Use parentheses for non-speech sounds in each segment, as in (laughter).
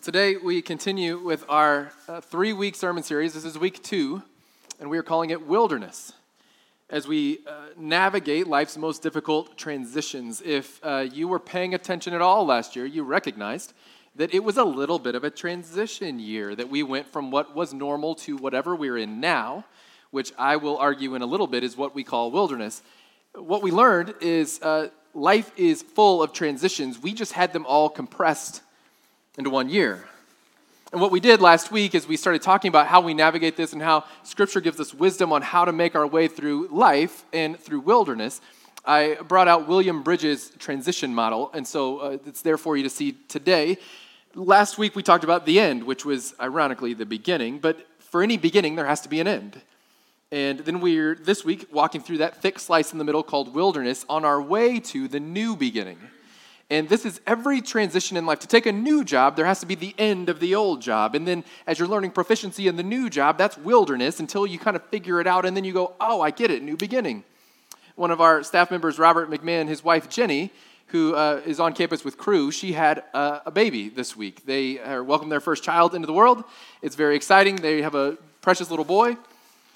Well, today we continue with our uh, three week sermon series. This is week two, and we are calling it Wilderness as we uh, navigate life's most difficult transitions. If uh, you were paying attention at all last year, you recognized that it was a little bit of a transition year, that we went from what was normal to whatever we're in now, which I will argue in a little bit is what we call wilderness. What we learned is uh, life is full of transitions, we just had them all compressed into one year. And what we did last week is we started talking about how we navigate this and how Scripture gives us wisdom on how to make our way through life and through wilderness. I brought out William Bridges' transition model, and so uh, it's there for you to see today. Last week we talked about the end, which was ironically the beginning, but for any beginning, there has to be an end. And then we're this week walking through that thick slice in the middle called wilderness on our way to the new beginning. And this is every transition in life. To take a new job, there has to be the end of the old job. And then as you're learning proficiency in the new job, that's wilderness until you kind of figure it out. And then you go, oh, I get it, new beginning. One of our staff members, Robert McMahon, his wife Jenny, who uh, is on campus with Cru, she had uh, a baby this week. They uh, welcomed their first child into the world. It's very exciting. They have a precious little boy.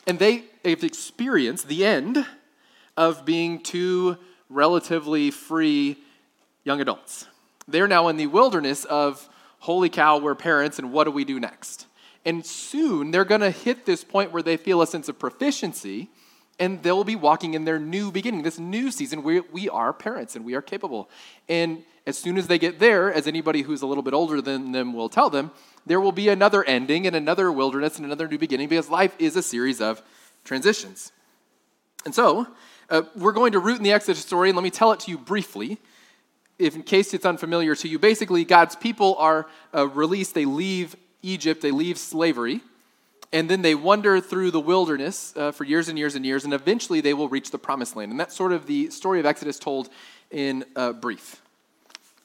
And they have experienced the end of being two relatively free young adults. They're now in the wilderness of, holy cow, we're parents, and what do we do next? And soon they're going to hit this point where they feel a sense of proficiency and they'll be walking in their new beginning, this new season where we are parents and we are capable. And as soon as they get there, as anybody who's a little bit older than them will tell them, there will be another ending and another wilderness and another new beginning because life is a series of transitions. And so, uh, we're going to root in the Exodus story, and let me tell it to you briefly if in case it's unfamiliar to you, basically God's people are uh, released. They leave Egypt, they leave slavery, and then they wander through the wilderness uh, for years and years and years, and eventually they will reach the promised land. And that's sort of the story of Exodus told in uh, brief.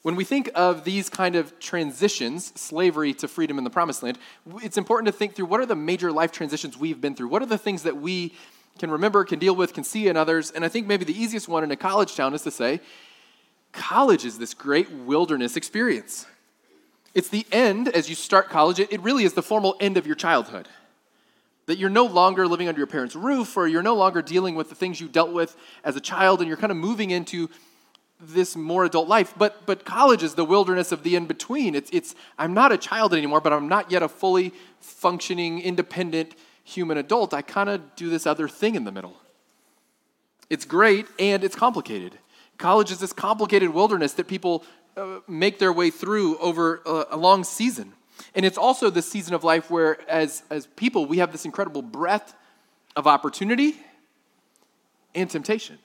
When we think of these kind of transitions, slavery to freedom in the promised land, it's important to think through what are the major life transitions we've been through? What are the things that we can remember, can deal with, can see in others? And I think maybe the easiest one in a college town is to say, college is this great wilderness experience. It's the end as you start college, it, really is the formal end of your childhood. That you're no longer living under your parents' roof, or you're no longer dealing with the things you dealt with as a child, and you're kind of moving into this more adult life. But, but college is the wilderness of the in between. It's, it's, I'm not a child anymore, but I'm not yet a fully functioning, independent human adult. I kind of do this other thing in the middle. It's great and it's complicated. College is this complicated wilderness that people uh, make their way through over a, a long season. And it's also the season of life where, as, as people, we have this incredible breadth of opportunity and temptation.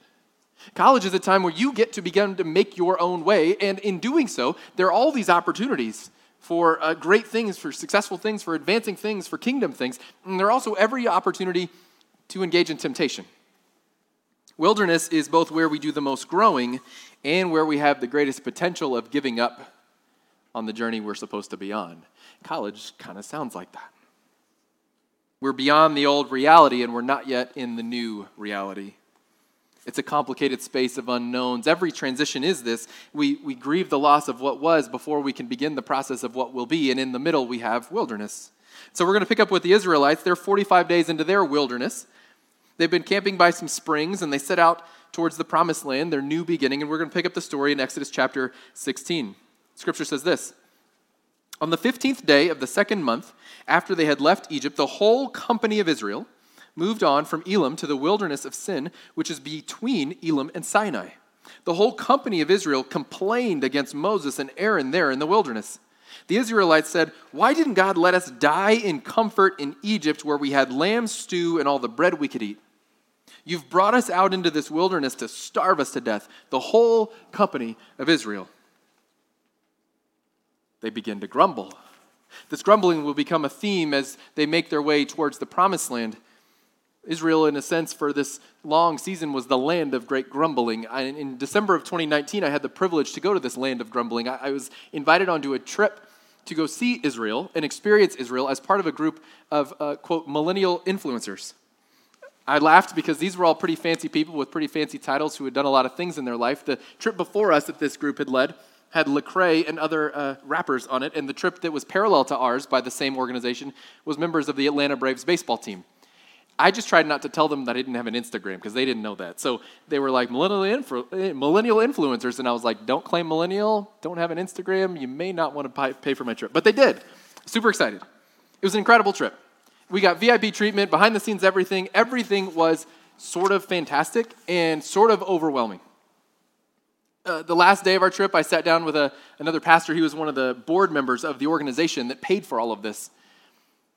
College is a time where you get to begin to make your own way, and in doing so, there are all these opportunities for uh, great things, for successful things, for advancing things, for kingdom things. And there are also every opportunity to engage in temptation. Wilderness is both where we do the most growing and where we have the greatest potential of giving up on the journey we're supposed to be on. College kind of sounds like that. We're beyond the old reality and we're not yet in the new reality. It's a complicated space of unknowns. Every transition is this. We, we grieve the loss of what was before we can begin the process of what will be, and in the middle we have wilderness. So we're going to pick up with the Israelites. They're 45 days into their wilderness. They've been camping by some springs and they set out towards the promised land, their new beginning. And we're going to pick up the story in Exodus chapter 16. Scripture says this On the 15th day of the second month, after they had left Egypt, the whole company of Israel moved on from Elim to the wilderness of Sin, which is between Elim and Sinai. The whole company of Israel complained against Moses and Aaron there in the wilderness. The Israelites said, Why didn't God let us die in comfort in Egypt where we had lamb stew and all the bread we could eat? You've brought us out into this wilderness to starve us to death, the whole company of Israel. they begin to grumble. This grumbling will become a theme as they make their way towards the promised land. Israel, in a sense, for this long season was the land of great grumbling. I, in December of 2019, I had the privilege to go to this land of grumbling. I, I was invited onto a trip to go see Israel and experience Israel as part of a group of, uh, quote, millennial influencers. I laughed because these were all pretty fancy people with pretty fancy titles who had done a lot of things in their life. The trip before us that this group had led had Lecrae and other uh, rappers on it, and the trip that was parallel to ours by the same organization was members of the Atlanta Braves baseball team. I just tried not to tell them that I didn't have an Instagram because they didn't know that. So they were like millennial, eh, millennial influencers, and I was like, don't claim millennial, don't have an Instagram, you may not want to pay for my trip. But they did. Super excited. It was an incredible trip. We got VIP treatment, behind the scenes everything. Everything was sort of fantastic and sort of overwhelming. Uh, the last day of our trip, I sat down with a, another pastor. He was one of the board members of the organization that paid for all of this.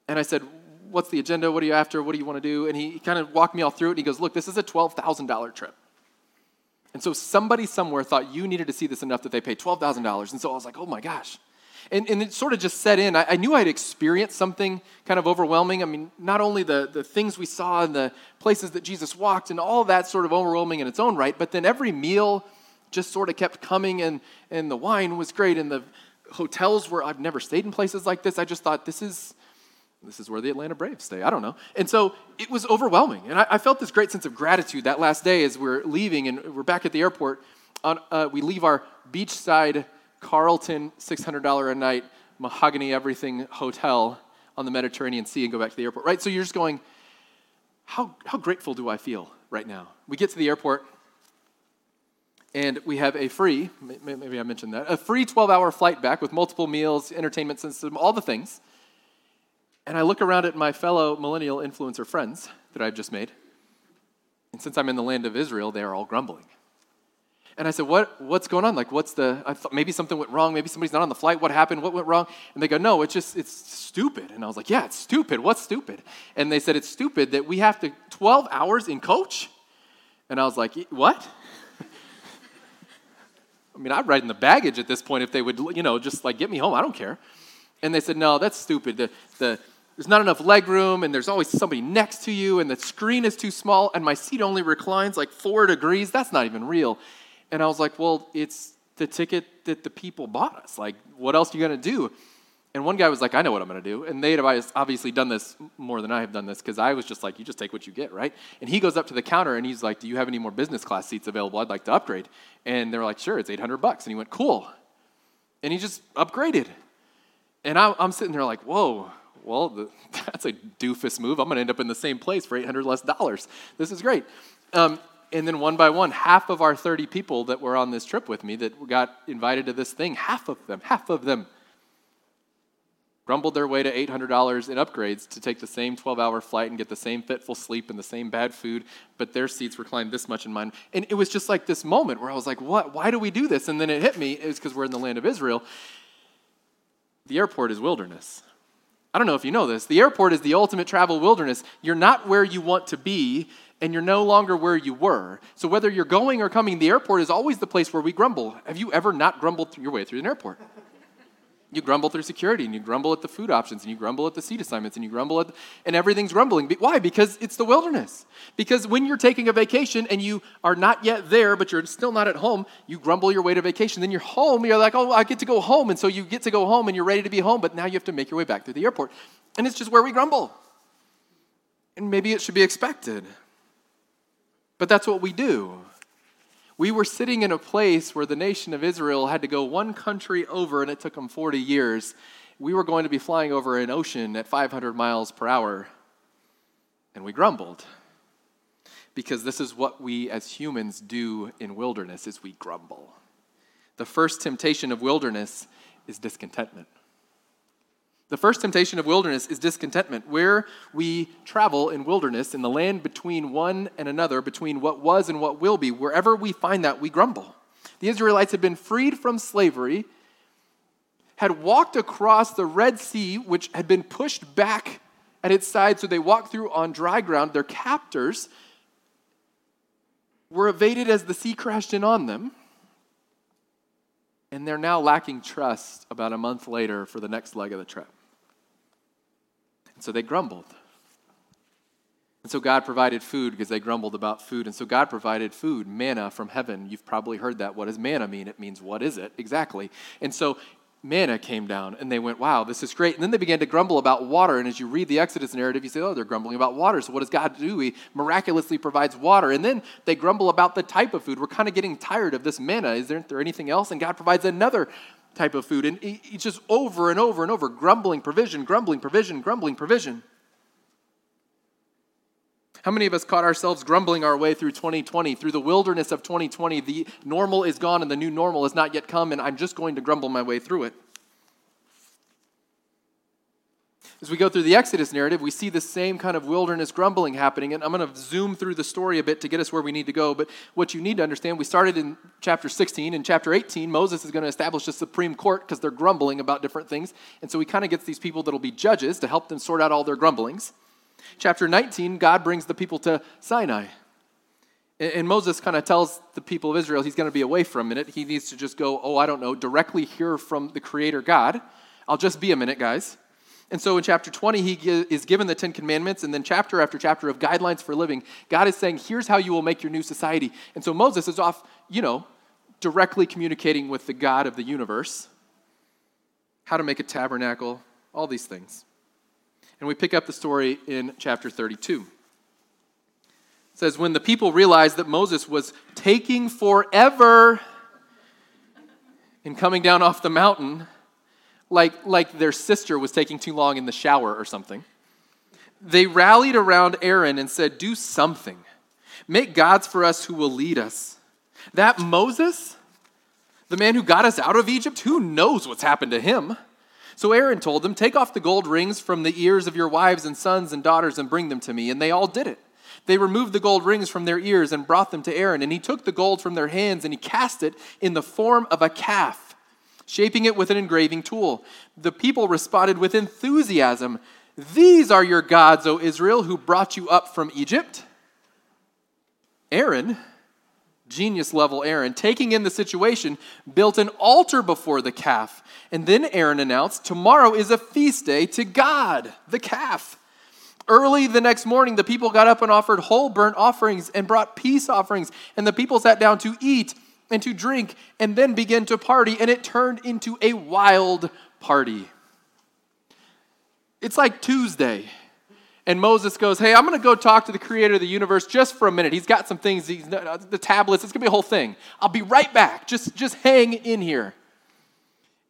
And I said, what's the agenda? What are you after? What do you want to do? And he, he kind of walked me all through it. And he goes, look, this is a $12,000 trip. And so somebody somewhere thought you needed to see this enough that they paid $12,000. And so I was like, oh my gosh. And, and it sort of just set in. I, I, knew I'd experienced something kind of overwhelming. I mean, not only the, the things we saw and the places that Jesus walked and all that sort of overwhelming in its own right, but then every meal just sort of kept coming and, and the wine was great and the hotels were, I've never stayed in places like this. I just thought, this is, this is where the Atlanta Braves stay. I don't know. And so it was overwhelming. And I, I felt this great sense of gratitude that last day as we're leaving and we're back at the airport. On, uh, we leave our beachside Carlton $600 a night mahogany everything hotel on the Mediterranean Sea and go back to the airport, right? So you're just going, how, how grateful do I feel right now? We get to the airport and we have a free, maybe I mentioned that, a free 12 hour flight back with multiple meals, entertainment system, all the things. And I look around at my fellow millennial influencer friends that I've just made. And since I'm in the land of Israel, they are all grumbling. And I said, what, What's going on? Like, what's the, I thought maybe something went wrong. Maybe somebody's not on the flight. What happened? What went wrong? And they go, No, it's just, it's stupid. And I was like, Yeah, it's stupid. What's stupid? And they said, It's stupid that we have to, 12 hours in coach? And I was like, What? (laughs) I mean, I'd ride in the baggage at this point if they would, you know, just like get me home. I don't care. And they said, No, that's stupid. The, the, there's not enough leg room and there's always somebody next to you and the screen is too small and my seat only reclines like four degrees. That's not even real. And I was like, well, it's the ticket that the people bought us. Like, what else are you going to do? And one guy was like, I know what I'm going to do. And they had obviously done this more than I have done this because I was just like, you just take what you get, right? And he goes up to the counter and he's like, do you have any more business class seats available? I'd like to upgrade. And they're like, sure, it's 800 bucks. And he went, cool. And he just upgraded. And I'm sitting there like, whoa, well, the, (laughs) that's a doofus move. I'm going to end up in the same place for 800 less dollars. This is great. Um, and then one by one, half of our 30 people that were on this trip with me that got invited to this thing, half of them, half of them grumbled their way to $800 in upgrades to take the same 12 hour flight and get the same fitful sleep and the same bad food, but their seats reclined this much in mine. And it was just like this moment where I was like, what? Why do we do this? And then it hit me, it was because we're in the land of Israel. The airport is wilderness. I don't know if you know this. The airport is the ultimate travel wilderness. You're not where you want to be, and you're no longer where you were. So whether you're going or coming, the airport is always the place where we grumble. Have you ever not grumbled your way through an airport? You grumble through security, and you grumble at the food options, and you grumble at the seat assignments, and you grumble at, and everything's grumbling. Why? Because it's the wilderness. Because when you're taking a vacation and you are not yet there, but you're still not at home, you grumble your way to vacation. Then you're home, you're like, oh, I get to go home. And so you get to go home, and you're ready to be home, but now you have to make your way back through the airport. And it's just where we grumble. And maybe it should be expected. But that's what we do. We were sitting in a place where the nation of Israel had to go one country over and it took them 40 years. We were going to be flying over an ocean at 500 miles per hour. And we grumbled. Because this is what we as humans do in wilderness is we grumble. The first temptation of wilderness is discontentment. The first temptation of wilderness is discontentment, where we travel in wilderness, in the land between one and another, between what was and what will be. Wherever we find that, we grumble. The Israelites had been freed from slavery, had walked across the Red Sea, which had been pushed back at its side, so they walked through on dry ground. Their captors were evaded as the sea crashed in on them. And they're now lacking trust about a month later for the next leg of the trip. And so they grumbled. And so God provided food because they grumbled about food. And so God provided food, manna from heaven. You've probably heard that. What does manna mean? It means, what is it? Exactly. And so manna came down and they went, wow, this is great. And then they began to grumble about water. And as you read the Exodus narrative, you say, oh, they're grumbling about water. So what does God do? He miraculously provides water. And then they grumble about the type of food. We're kind of getting tired of this manna. Is there, there anything else? And God provides another type of food. And it's just over and over and over grumbling provision, grumbling provision, grumbling provision. How many of us caught ourselves grumbling our way through 2020, through the wilderness of 2020? The normal is gone and the new normal has not yet come, and I'm just going to grumble my way through it. As we go through the Exodus narrative, we see the same kind of wilderness grumbling happening. And I'm going to zoom through the story a bit to get us where we need to go. But what you need to understand, we started in chapter 16. In chapter 18, Moses is going to establish a Supreme Court because they're grumbling about different things. And so he kind of gets these people that'll be judges to help them sort out all their grumblings. Chapter 19, God brings the people to Sinai. And Moses kind of tells the people of Israel he's going to be away for a minute. He needs to just go, oh, I don't know, directly hear from the Creator God. I'll just be a minute, guys. And so in chapter 20, he is given the Ten Commandments, and then chapter after chapter of guidelines for living. God is saying, here's how you will make your new society. And so Moses is off, you know, directly communicating with the God of the universe, how to make a tabernacle, all these things. And we pick up the story in chapter 32. It says, When the people realized that Moses was taking forever in coming down off the mountain, like, like their sister was taking too long in the shower or something, they rallied around Aaron and said, Do something. Make gods for us who will lead us. That Moses, the man who got us out of Egypt, who knows what's happened to him? So Aaron told them, Take off the gold rings from the ears of your wives and sons and daughters and bring them to me. And they all did it. They removed the gold rings from their ears and brought them to Aaron. And he took the gold from their hands and he cast it in the form of a calf, shaping it with an engraving tool. The people responded with enthusiasm These are your gods, O Israel, who brought you up from Egypt. Aaron genius level Aaron, taking in the situation, built an altar before the calf. And then Aaron announced, Tomorrow is a feast day to God, the calf. Early the next morning, the people got up and offered whole burnt offerings and brought peace offerings. And the people sat down to eat and to drink and then begin to party. And it turned into a wild party. It's like Tuesday and Moses goes, Hey, I'm going to go talk to the creator of the universe just for a minute. He's got some things, he's, the tablets, it's going to be a whole thing. I'll be right back. Just, just hang in here.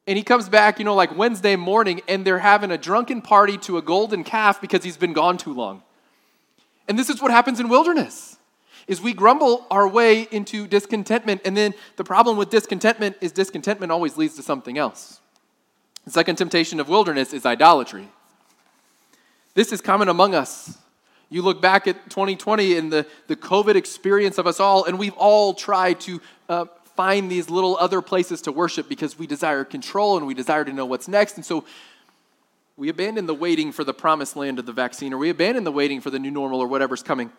And he comes back, you know, like Wednesday morning, and they're having a drunken party to a golden calf because he's been gone too long. And this is what happens in wilderness is we grumble our way into discontentment and then the problem with discontentment is discontentment always leads to something else the second temptation of wilderness is idolatry this is common among us. You look back at 2020 and the, the COVID experience of us all, and we've all tried to uh, find these little other places to worship because we desire control and we desire to know what's next. And so we abandon the waiting for the promised land of the vaccine, or we abandon the waiting for the new normal or whatever's coming.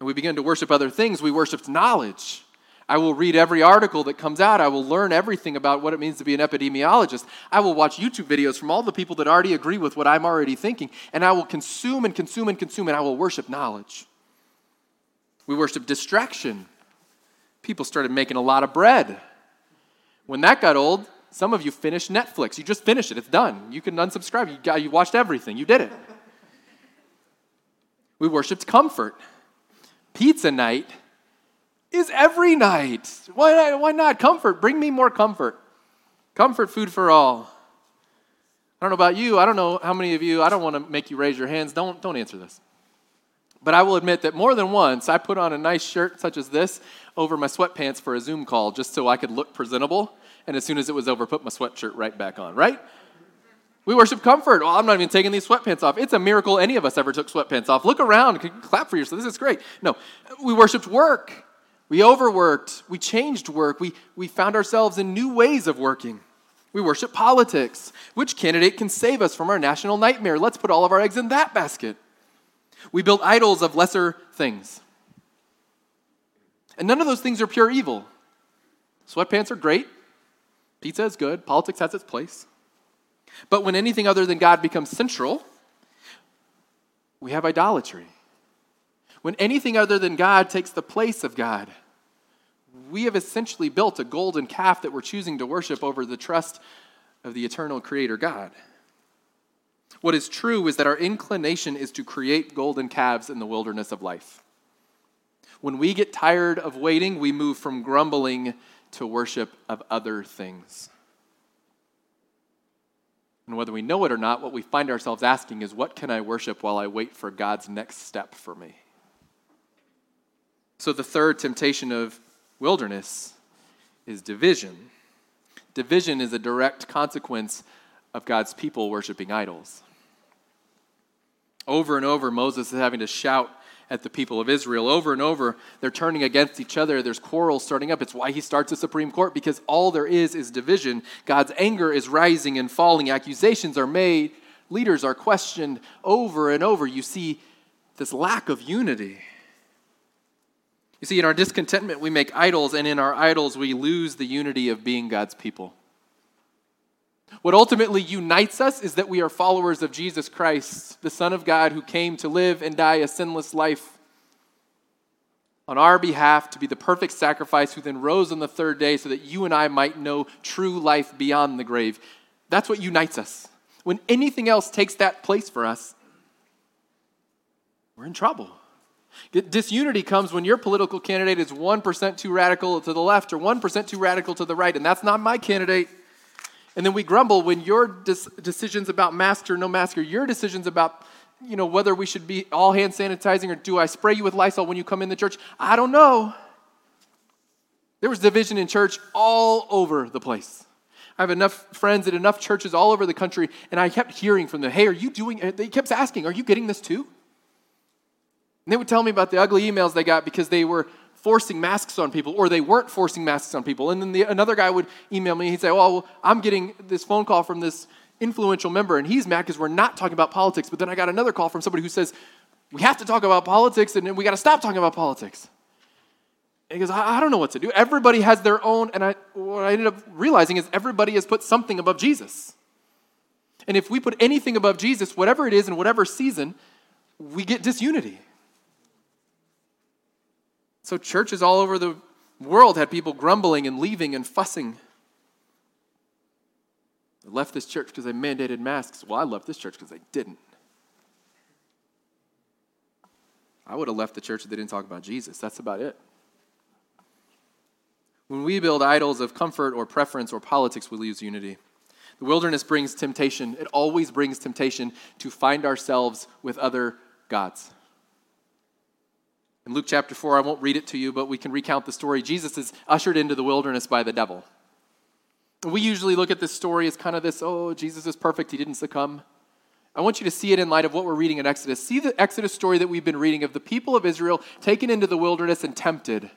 And we begin to worship other things. We worship knowledge. I will read every article that comes out. I will learn everything about what it means to be an epidemiologist. I will watch YouTube videos from all the people that already agree with what I'm already thinking. And I will consume and consume and consume, and I will worship knowledge. We worship distraction. People started making a lot of bread. When that got old, some of you finished Netflix. You just finished it, it's done. You can unsubscribe. You, got, you watched everything, you did it. We worshiped comfort. Pizza night is every night. Why not, why not? Comfort. Bring me more comfort. Comfort food for all. I don't know about you. I don't know how many of you, I don't want to make you raise your hands. Don't, don't answer this. But I will admit that more than once, I put on a nice shirt such as this over my sweatpants for a Zoom call just so I could look presentable. And as soon as it was over, put my sweatshirt right back on, right? We worship comfort. Well, I'm not even taking these sweatpants off. It's a miracle any of us ever took sweatpants off. Look around, clap for yourself. This is great. No, we worshiped work. We overworked. We changed work. We, we found ourselves in new ways of working. We worship politics. Which candidate can save us from our national nightmare? Let's put all of our eggs in that basket. We build idols of lesser things. And none of those things are pure evil. Sweatpants are great. Pizza is good, politics has its place. But when anything other than God becomes central, we have idolatry. When anything other than God takes the place of God, we have essentially built a golden calf that we're choosing to worship over the trust of the eternal Creator God. What is true is that our inclination is to create golden calves in the wilderness of life. When we get tired of waiting, we move from grumbling to worship of other things. And whether we know it or not, what we find ourselves asking is, What can I worship while I wait for God's next step for me? So, the third temptation of wilderness is division. Division is a direct consequence of God's people worshiping idols. Over and over, Moses is having to shout at the people of Israel. Over and over, they're turning against each other. There's quarrels starting up. It's why he starts a Supreme Court, because all there is is division. God's anger is rising and falling. Accusations are made. Leaders are questioned over and over. You see this lack of unity. You see, in our discontentment, we make idols, and in our idols, we lose the unity of being God's people. What ultimately unites us is that we are followers of Jesus Christ, the Son of God who came to live and die a sinless life on our behalf to be the perfect sacrifice, who then rose on the third day so that you and I might know true life beyond the grave. That's what unites us. When anything else takes that place for us, we're in trouble. Disunity comes when your political candidate is 1% too radical to the left or 1% too radical to the right, and that's not my candidate. And then we grumble when your decisions about mask or no mask or your decisions about you know whether we should be all hand sanitizing or do I spray you with Lysol when you come in the church? I don't know. There was division in church all over the place. I have enough friends at enough churches all over the country, and I kept hearing from them, hey, are you doing, they kept asking, are you getting this too? And they would tell me about the ugly emails they got because they were forcing masks on people or they weren't forcing masks on people. And then the, another guy would email me. He'd say, oh, well, I'm getting this phone call from this influential member and he's mad because we're not talking about politics. But then I got another call from somebody who says, we have to talk about politics and we got to stop talking about politics. And he goes, I, I don't know what to do. Everybody has their own. And I, what I ended up realizing is everybody has put something above Jesus. And if we put anything above Jesus, whatever it is in whatever season, we get disunity. So, churches all over the world had people grumbling and leaving and fussing. I left this church because they mandated masks. Well, I left this church because they didn't. I would have left the church if they didn't talk about Jesus. That's about it. When we build idols of comfort or preference or politics, we lose unity. The wilderness brings temptation. It always brings temptation to find ourselves with other gods. In Luke chapter 4, I won't read it to you, but we can recount the story. Jesus is ushered into the wilderness by the devil. We usually look at this story as kind of this oh, Jesus is perfect, he didn't succumb. I want you to see it in light of what we're reading in Exodus. See the Exodus story that we've been reading of the people of Israel taken into the wilderness and tempted.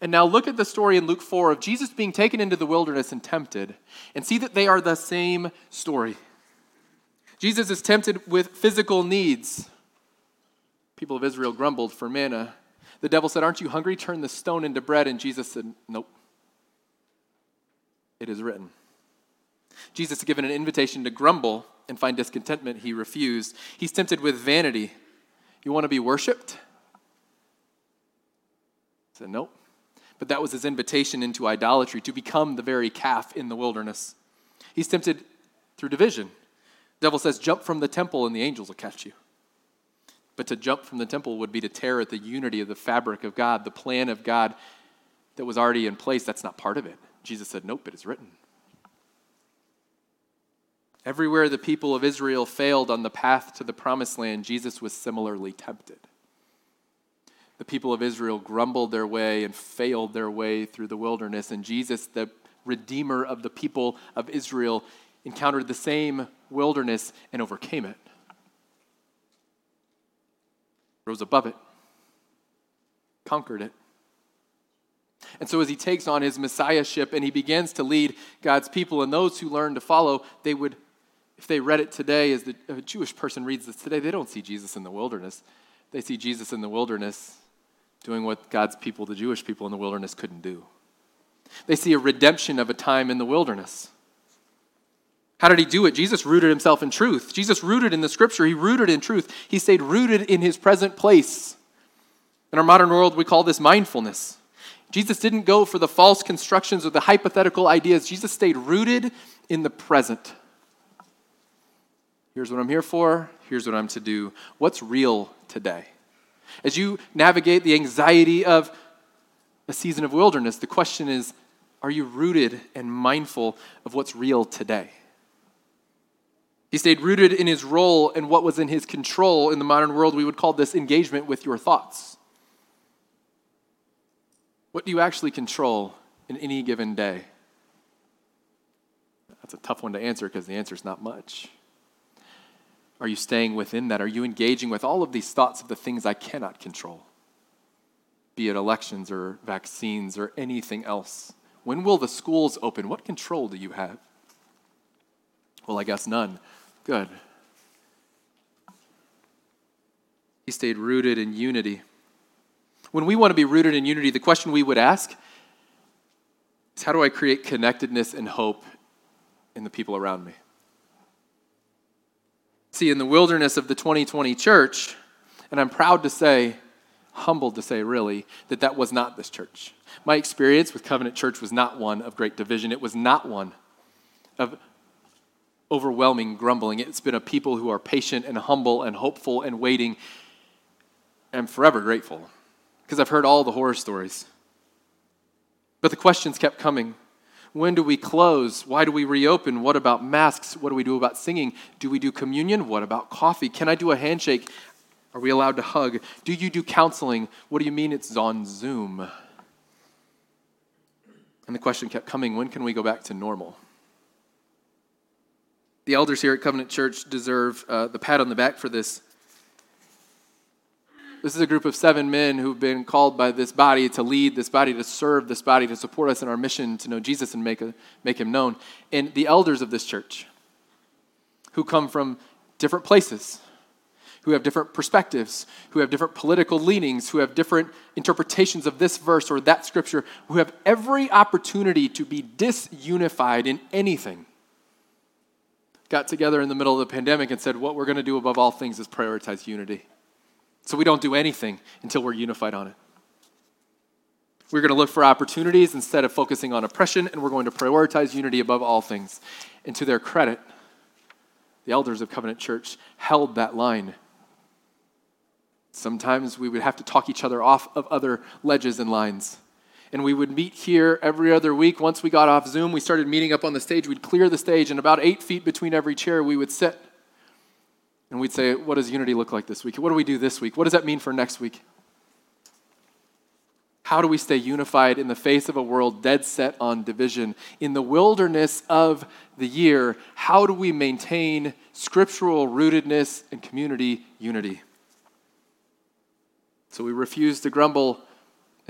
And now look at the story in Luke 4 of Jesus being taken into the wilderness and tempted, and see that they are the same story. Jesus is tempted with physical needs people of Israel grumbled for manna. The devil said, Aren't you hungry? Turn the stone into bread. And Jesus said, Nope. It is written. Jesus given an invitation to grumble and find discontentment. He refused. He's tempted with vanity. You want to be worshiped? He said, Nope. But that was his invitation into idolatry, to become the very calf in the wilderness. He's tempted through division. The devil says, Jump from the temple and the angels will catch you. But to jump from the temple would be to tear at the unity of the fabric of God, the plan of God that was already in place. That's not part of it. Jesus said, Nope, it is written. Everywhere the people of Israel failed on the path to the promised land, Jesus was similarly tempted. The people of Israel grumbled their way and failed their way through the wilderness, and Jesus, the Redeemer of the people of Israel, encountered the same wilderness and overcame it rose above it, conquered it. And so, as he takes on his messiahship and he begins to lead God's people, and those who learn to follow, they would, if they read it today, as the, a Jewish person reads this today, they don't see Jesus in the wilderness. They see Jesus in the wilderness doing what God's people, the Jewish people in the wilderness, couldn't do. They see a redemption of a time in the wilderness. How did he do it? Jesus rooted himself in truth. Jesus rooted in the scripture. He rooted in truth. He stayed rooted in his present place. In our modern world, we call this mindfulness. Jesus didn't go for the false constructions or the hypothetical ideas. Jesus stayed rooted in the present. Here's what I'm here for. Here's what I'm to do. What's real today? As you navigate the anxiety of a season of wilderness, the question is are you rooted and mindful of what's real today? He stayed rooted in his role and what was in his control. In the modern world, we would call this engagement with your thoughts. What do you actually control in any given day? That's a tough one to answer because the answer is not much. Are you staying within that? Are you engaging with all of these thoughts of the things I cannot control? Be it elections or vaccines or anything else. When will the schools open? What control do you have? Well, I guess none. Good. He stayed rooted in unity. When we want to be rooted in unity, the question we would ask is how do I create connectedness and hope in the people around me? See, in the wilderness of the 2020 church, and I'm proud to say, humbled to say really, that that was not this church. My experience with Covenant Church was not one of great division. It was not one of overwhelming grumbling. It's been a people who are patient and humble and hopeful and waiting. I'm forever grateful because I've heard all the horror stories. But the questions kept coming. When do we close? Why do we reopen? What about masks? What do we do about singing? Do we do communion? What about coffee? Can I do a handshake? Are we allowed to hug? Do you do counseling? What do you mean it's on Zoom? And the question kept coming when can we go back to normal? The elders here at Covenant Church deserve uh, the pat on the back for this this is a group of seven men who've been called by this body to lead this body, to serve this body, to support us in our mission to know Jesus and make, a, make him known. And the elders of this church, who come from different places, who have different perspectives, who have different political leanings, who have different interpretations of this verse or that scripture, who have every opportunity to be disunified in anything, got together in the middle of the pandemic and said, What we're going to do above all things is prioritize unity. So we don't do anything until we're unified on it. We're going to look for opportunities instead of focusing on oppression, and we're going to prioritize unity above all things. And to their credit, the elders of Covenant Church held that line. Sometimes we would have to talk each other off of other ledges and lines. And we would meet here every other week. Once we got off Zoom, we started meeting up on the stage. We'd clear the stage, and about eight feet between every chair, we would sit and we'd say, What does unity look like this week? What do we do this week? What does that mean for next week? How do we stay unified in the face of a world dead set on division? In the wilderness of the year, how do we maintain scriptural rootedness and community unity? So we refuse to grumble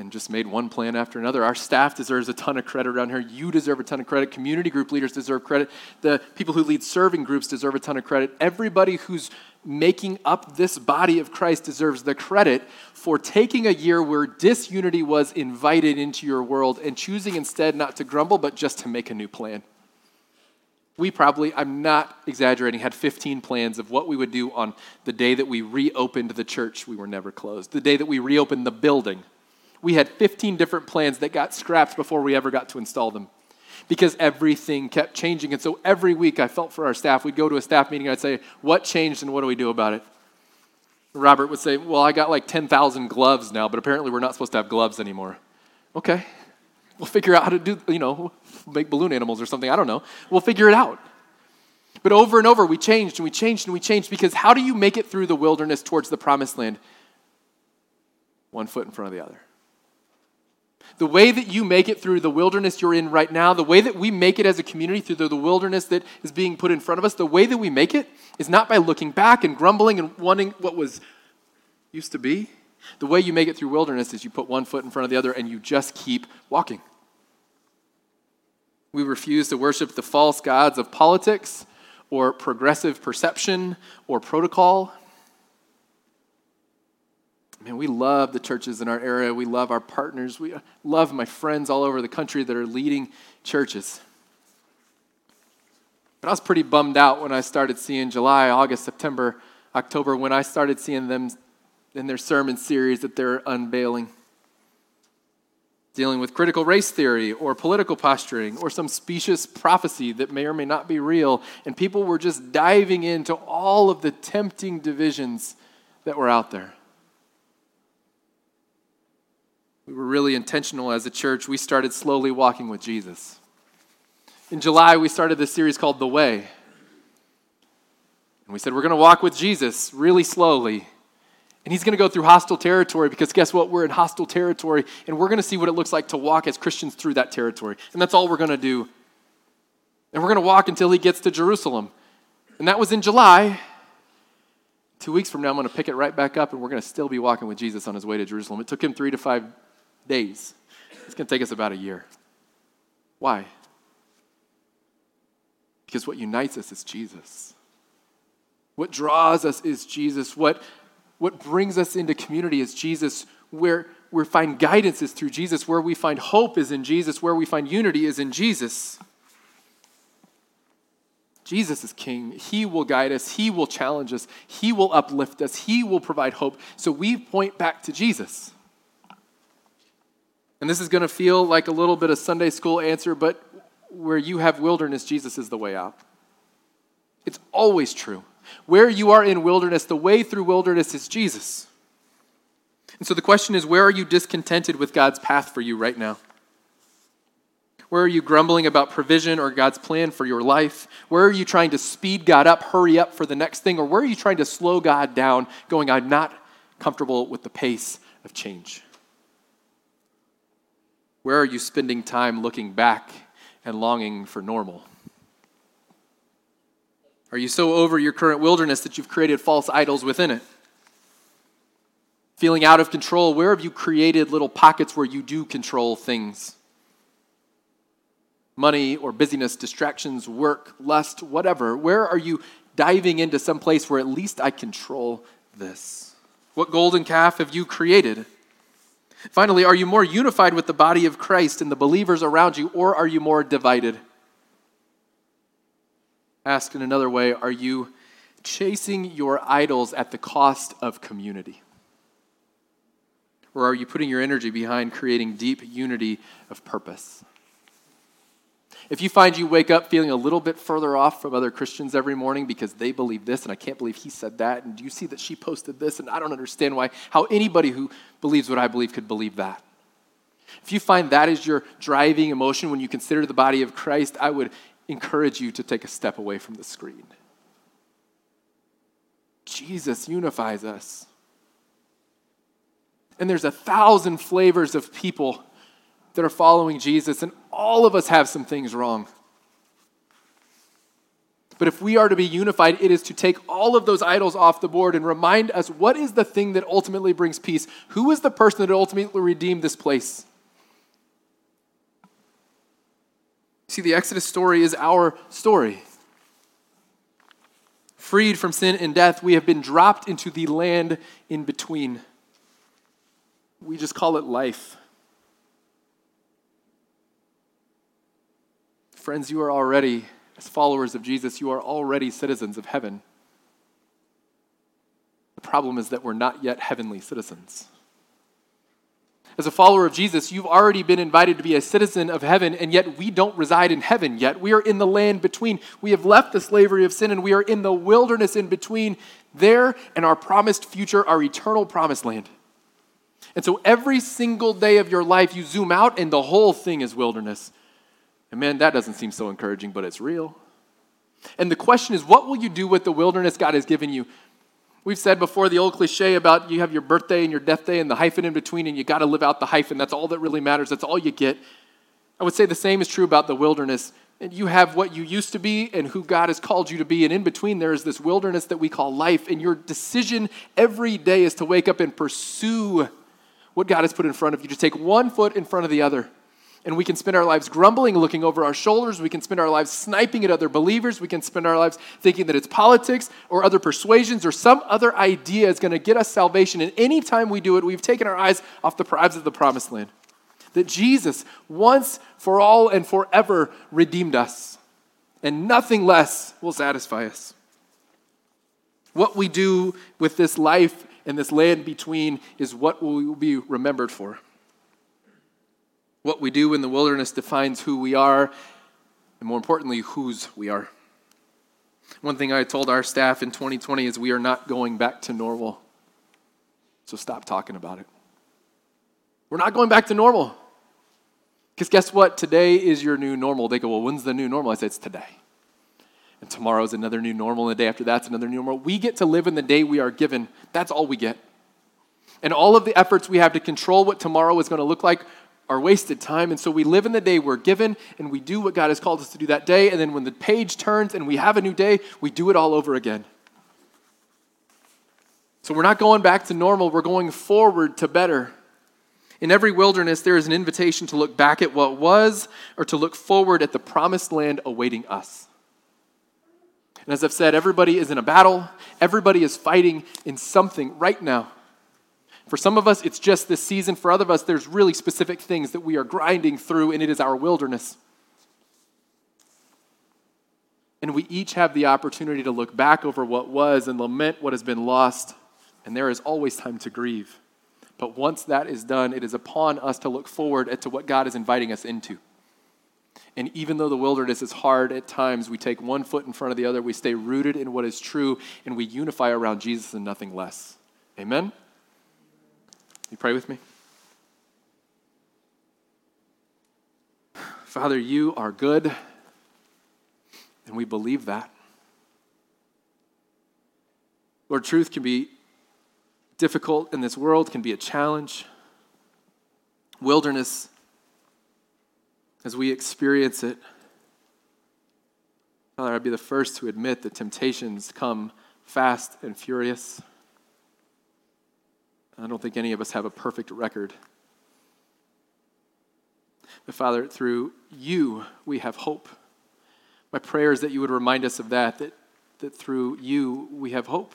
and just made one plan after another. Our staff deserves a ton of credit around here. You deserve a ton of credit. Community group leaders deserve credit. The people who lead serving groups deserve a ton of credit. Everybody who's making up this body of Christ deserves the credit for taking a year where disunity was invited into your world and choosing instead not to grumble, but just to make a new plan. We probably, I'm not exaggerating, had 15 plans of what we would do on the day that we reopened the church. We were never closed. The day that we reopened the building we had 15 different plans that got scrapped before we ever got to install them because everything kept changing. And so every week I felt for our staff, we'd go to a staff meeting, and I'd say, What changed and what do we do about it? Robert would say, Well, I got like 10,000 gloves now, but apparently we're not supposed to have gloves anymore. Okay, we'll figure out how to do, you know, make balloon animals or something. I don't know. We'll figure it out. But over and over, we changed and we changed and we changed because how do you make it through the wilderness towards the promised land? One foot in front of the other. The way that you make it through the wilderness you're in right now, the way that we make it as a community through the, wilderness that is being put in front of us, the way that we make it is not by looking back and grumbling and wanting what was used to be. The way you make it through wilderness is you put one foot in front of the other and you just keep walking. We refuse to worship the false gods of politics or progressive perception or protocol. Man, we love the churches in our area. We love our partners. We love my friends all over the country that are leading churches. But I was pretty bummed out when I started seeing July, August, September, October, when I started seeing them in their sermon series that they're unveiling. Dealing with critical race theory or political posturing or some specious prophecy that may or may not be real. And people were just diving into all of the tempting divisions that were out there. We were really intentional as a church. We started slowly walking with Jesus. In July, we started this series called The Way. And we said, we're going to walk with Jesus really slowly. And he's going to go through hostile territory because guess what? We're in hostile territory, and we're going to see what it looks like to walk as Christians through that territory. And that's all we're going to do. And we're going to walk until he gets to Jerusalem. And that was in July. Two weeks from now, I'm going to pick it right back up, and we're going to still be walking with Jesus on his way to Jerusalem. It took him three to five days. It's going to take us about a year. Why? Because what unites us is Jesus. What draws us is Jesus. What, what brings us into community is Jesus. Where we find guidance is through Jesus. Where we find hope is in Jesus. Where we find unity is in Jesus. Jesus is king. He will guide us. He will challenge us. He will uplift us. He will provide hope. So we point back to Jesus. And this is going to feel like a little bit of Sunday school answer, but where you have wilderness, Jesus is the way out. It's always true. Where you are in wilderness, the way through wilderness is Jesus. And so the question is where are you discontented with God's path for you right now? Where are you grumbling about provision or God's plan for your life? Where are you trying to speed God up, hurry up for the next thing? Or where are you trying to slow God down, going, I'm not comfortable with the pace of change? Where are you spending time looking back and longing for normal? Are you so over your current wilderness that you've created false idols within it? Feeling out of control, where have you created little pockets where you do control things? Money or busyness, distractions, work, lust, whatever. Where are you diving into some place where at least I control this? What golden calf have you created? Finally, are you more unified with the body of Christ and the believers around you, or are you more divided? Ask in another way are you chasing your idols at the cost of community? Or are you putting your energy behind creating deep unity of purpose? If you find you wake up feeling a little bit further off from other Christians every morning because they believe this and I can't believe he said that, and do you see that she posted this and I don't understand why, how anybody who believes what I believe could believe that. If you find that is your driving emotion when you consider the body of Christ, I would encourage you to take a step away from the screen. Jesus unifies us. And there's a thousand flavors of people that are following Jesus, and all of us have some things wrong. But if we are to be unified, it is to take all of those idols off the board and remind us what is the thing that ultimately brings peace? Who is the person that ultimately redeemed this place? See, the Exodus story is our story. Freed from sin and death, we have been dropped into the land in between. We just call it life. Friends, you are already, as followers of Jesus, you are already citizens of heaven. The problem is that we're not yet heavenly citizens. As a follower of Jesus, you've already been invited to be a citizen of heaven, and yet we don't reside in heaven yet. We are in the land between. We have left the slavery of sin, and we are in the wilderness in between there and our promised future, our eternal promised land. And so every single day of your life, you zoom out, and the whole thing is wilderness. And man, that doesn't seem so encouraging, but it's real. And the question is, what will you do with the wilderness God has given you? We've said before the old cliche about you have your birthday and your death day and the hyphen in between, and you got to live out the hyphen. That's all that really matters. That's all you get. I would say the same is true about the wilderness. And you have what you used to be and who God has called you to be. And in between, there is this wilderness that we call life. And your decision every day is to wake up and pursue what God has put in front of you, to take one foot in front of the other. And we can spend our lives grumbling, looking over our shoulders. We can spend our lives sniping at other believers. We can spend our lives thinking that it's politics or other persuasions or some other idea is going to get us salvation. And anytime we do it, we've taken our eyes off the prize of the promised land. That Jesus, once for all and forever, redeemed us, and nothing less will satisfy us. What we do with this life and this land between is what we will be remembered for. What we do in the wilderness defines who we are, and more importantly, whose we are. One thing I told our staff in 2020 is we are not going back to normal. So stop talking about it. We're not going back to normal. Because guess what? Today is your new normal. They go, Well, when's the new normal? I say, It's today. And tomorrow is another new normal, and the day after that's another new normal. We get to live in the day we are given. That's all we get. And all of the efforts we have to control what tomorrow is going to look like are wasted time. And so we live in the day we're given, and we do what God has called us to do that day. And then when the page turns and we have a new day, we do it all over again. So we're not going back to normal, we're going forward to better. In every wilderness, there is an invitation to look back at what was or to look forward at the promised land awaiting us. And as I've said, everybody is in a battle, everybody is fighting in something right now. For some of us, it's just this season. For other of us, there's really specific things that we are grinding through, and it is our wilderness. And we each have the opportunity to look back over what was and lament what has been lost. And there is always time to grieve. But once that is done, it is upon us to look forward to what God is inviting us into. And even though the wilderness is hard at times, we take one foot in front of the other, we stay rooted in what is true, and we unify around Jesus and nothing less. Amen? You pray with me? Father, you are good, and we believe that. Lord, truth can be difficult in this world, can be a challenge. Wilderness as we experience it. Father, I'd be the first to admit that temptations come fast and furious. I don't think any of us have a perfect record. But Father, through you, we have hope. My prayer is that you would remind us of that, that, that through you, we have hope.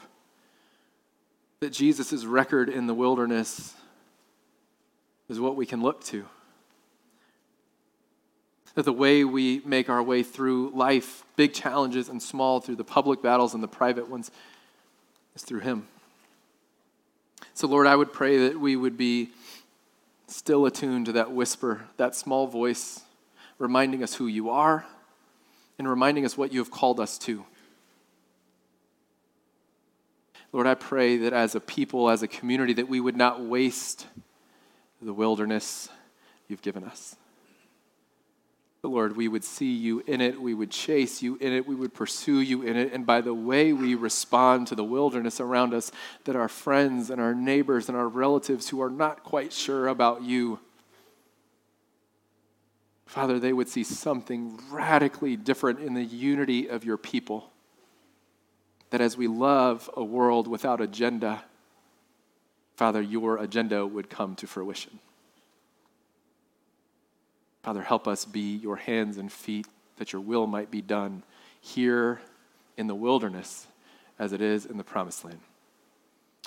That Jesus' record in the wilderness is what we can look to that the way we make our way through life, big challenges and small, through the public battles and the private ones, is through Him. So, Lord, I would pray that we would be still attuned to that whisper, that small voice, reminding us who you are and reminding us what you have called us to. Lord, I pray that as a people, as a community, that we would not waste the wilderness you've given us. Lord, we would see you in it, we would chase you in it, we would pursue you in it, and by the way we respond to the wilderness around us, that our friends and our neighbors and our relatives who are not quite sure about you, Father, they would see something radically different in the unity of your people. That as we love a world without agenda, Father, your agenda would come to fruition. Father, help us be your hands and feet that your will might be done here in the wilderness as it is in the promised land.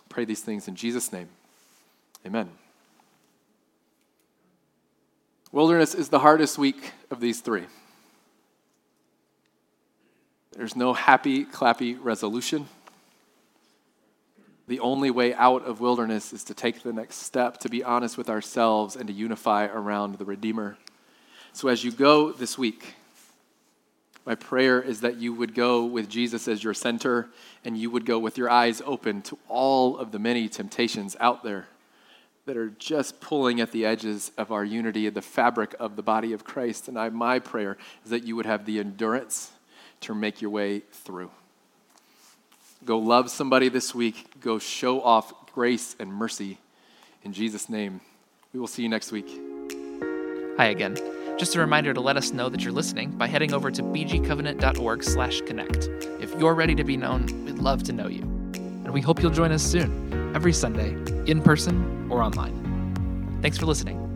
Pray these things in Jesus' name. Amen. Wilderness is the hardest week of these three. There's no happy, clappy resolution. The only way out of wilderness is to take the next step, to be honest with ourselves, and to unify around the Redeemer. So as you go this week, my prayer is that you would go with Jesus as your center and you would go with your eyes open to all of the many temptations out there that are just pulling at the edges of our unity and the fabric of the body of Christ. And I, my prayer is that you would have the endurance to make your way through. Go love somebody this week. Go show off grace and mercy. In Jesus' name, we will see you next week. Hi again. Just a reminder to let us know that you're listening by heading over to bgcovenant.org/connect. If you're ready to be known, we'd love to know you. And we hope you'll join us soon, every Sunday, in person or online. Thanks for listening.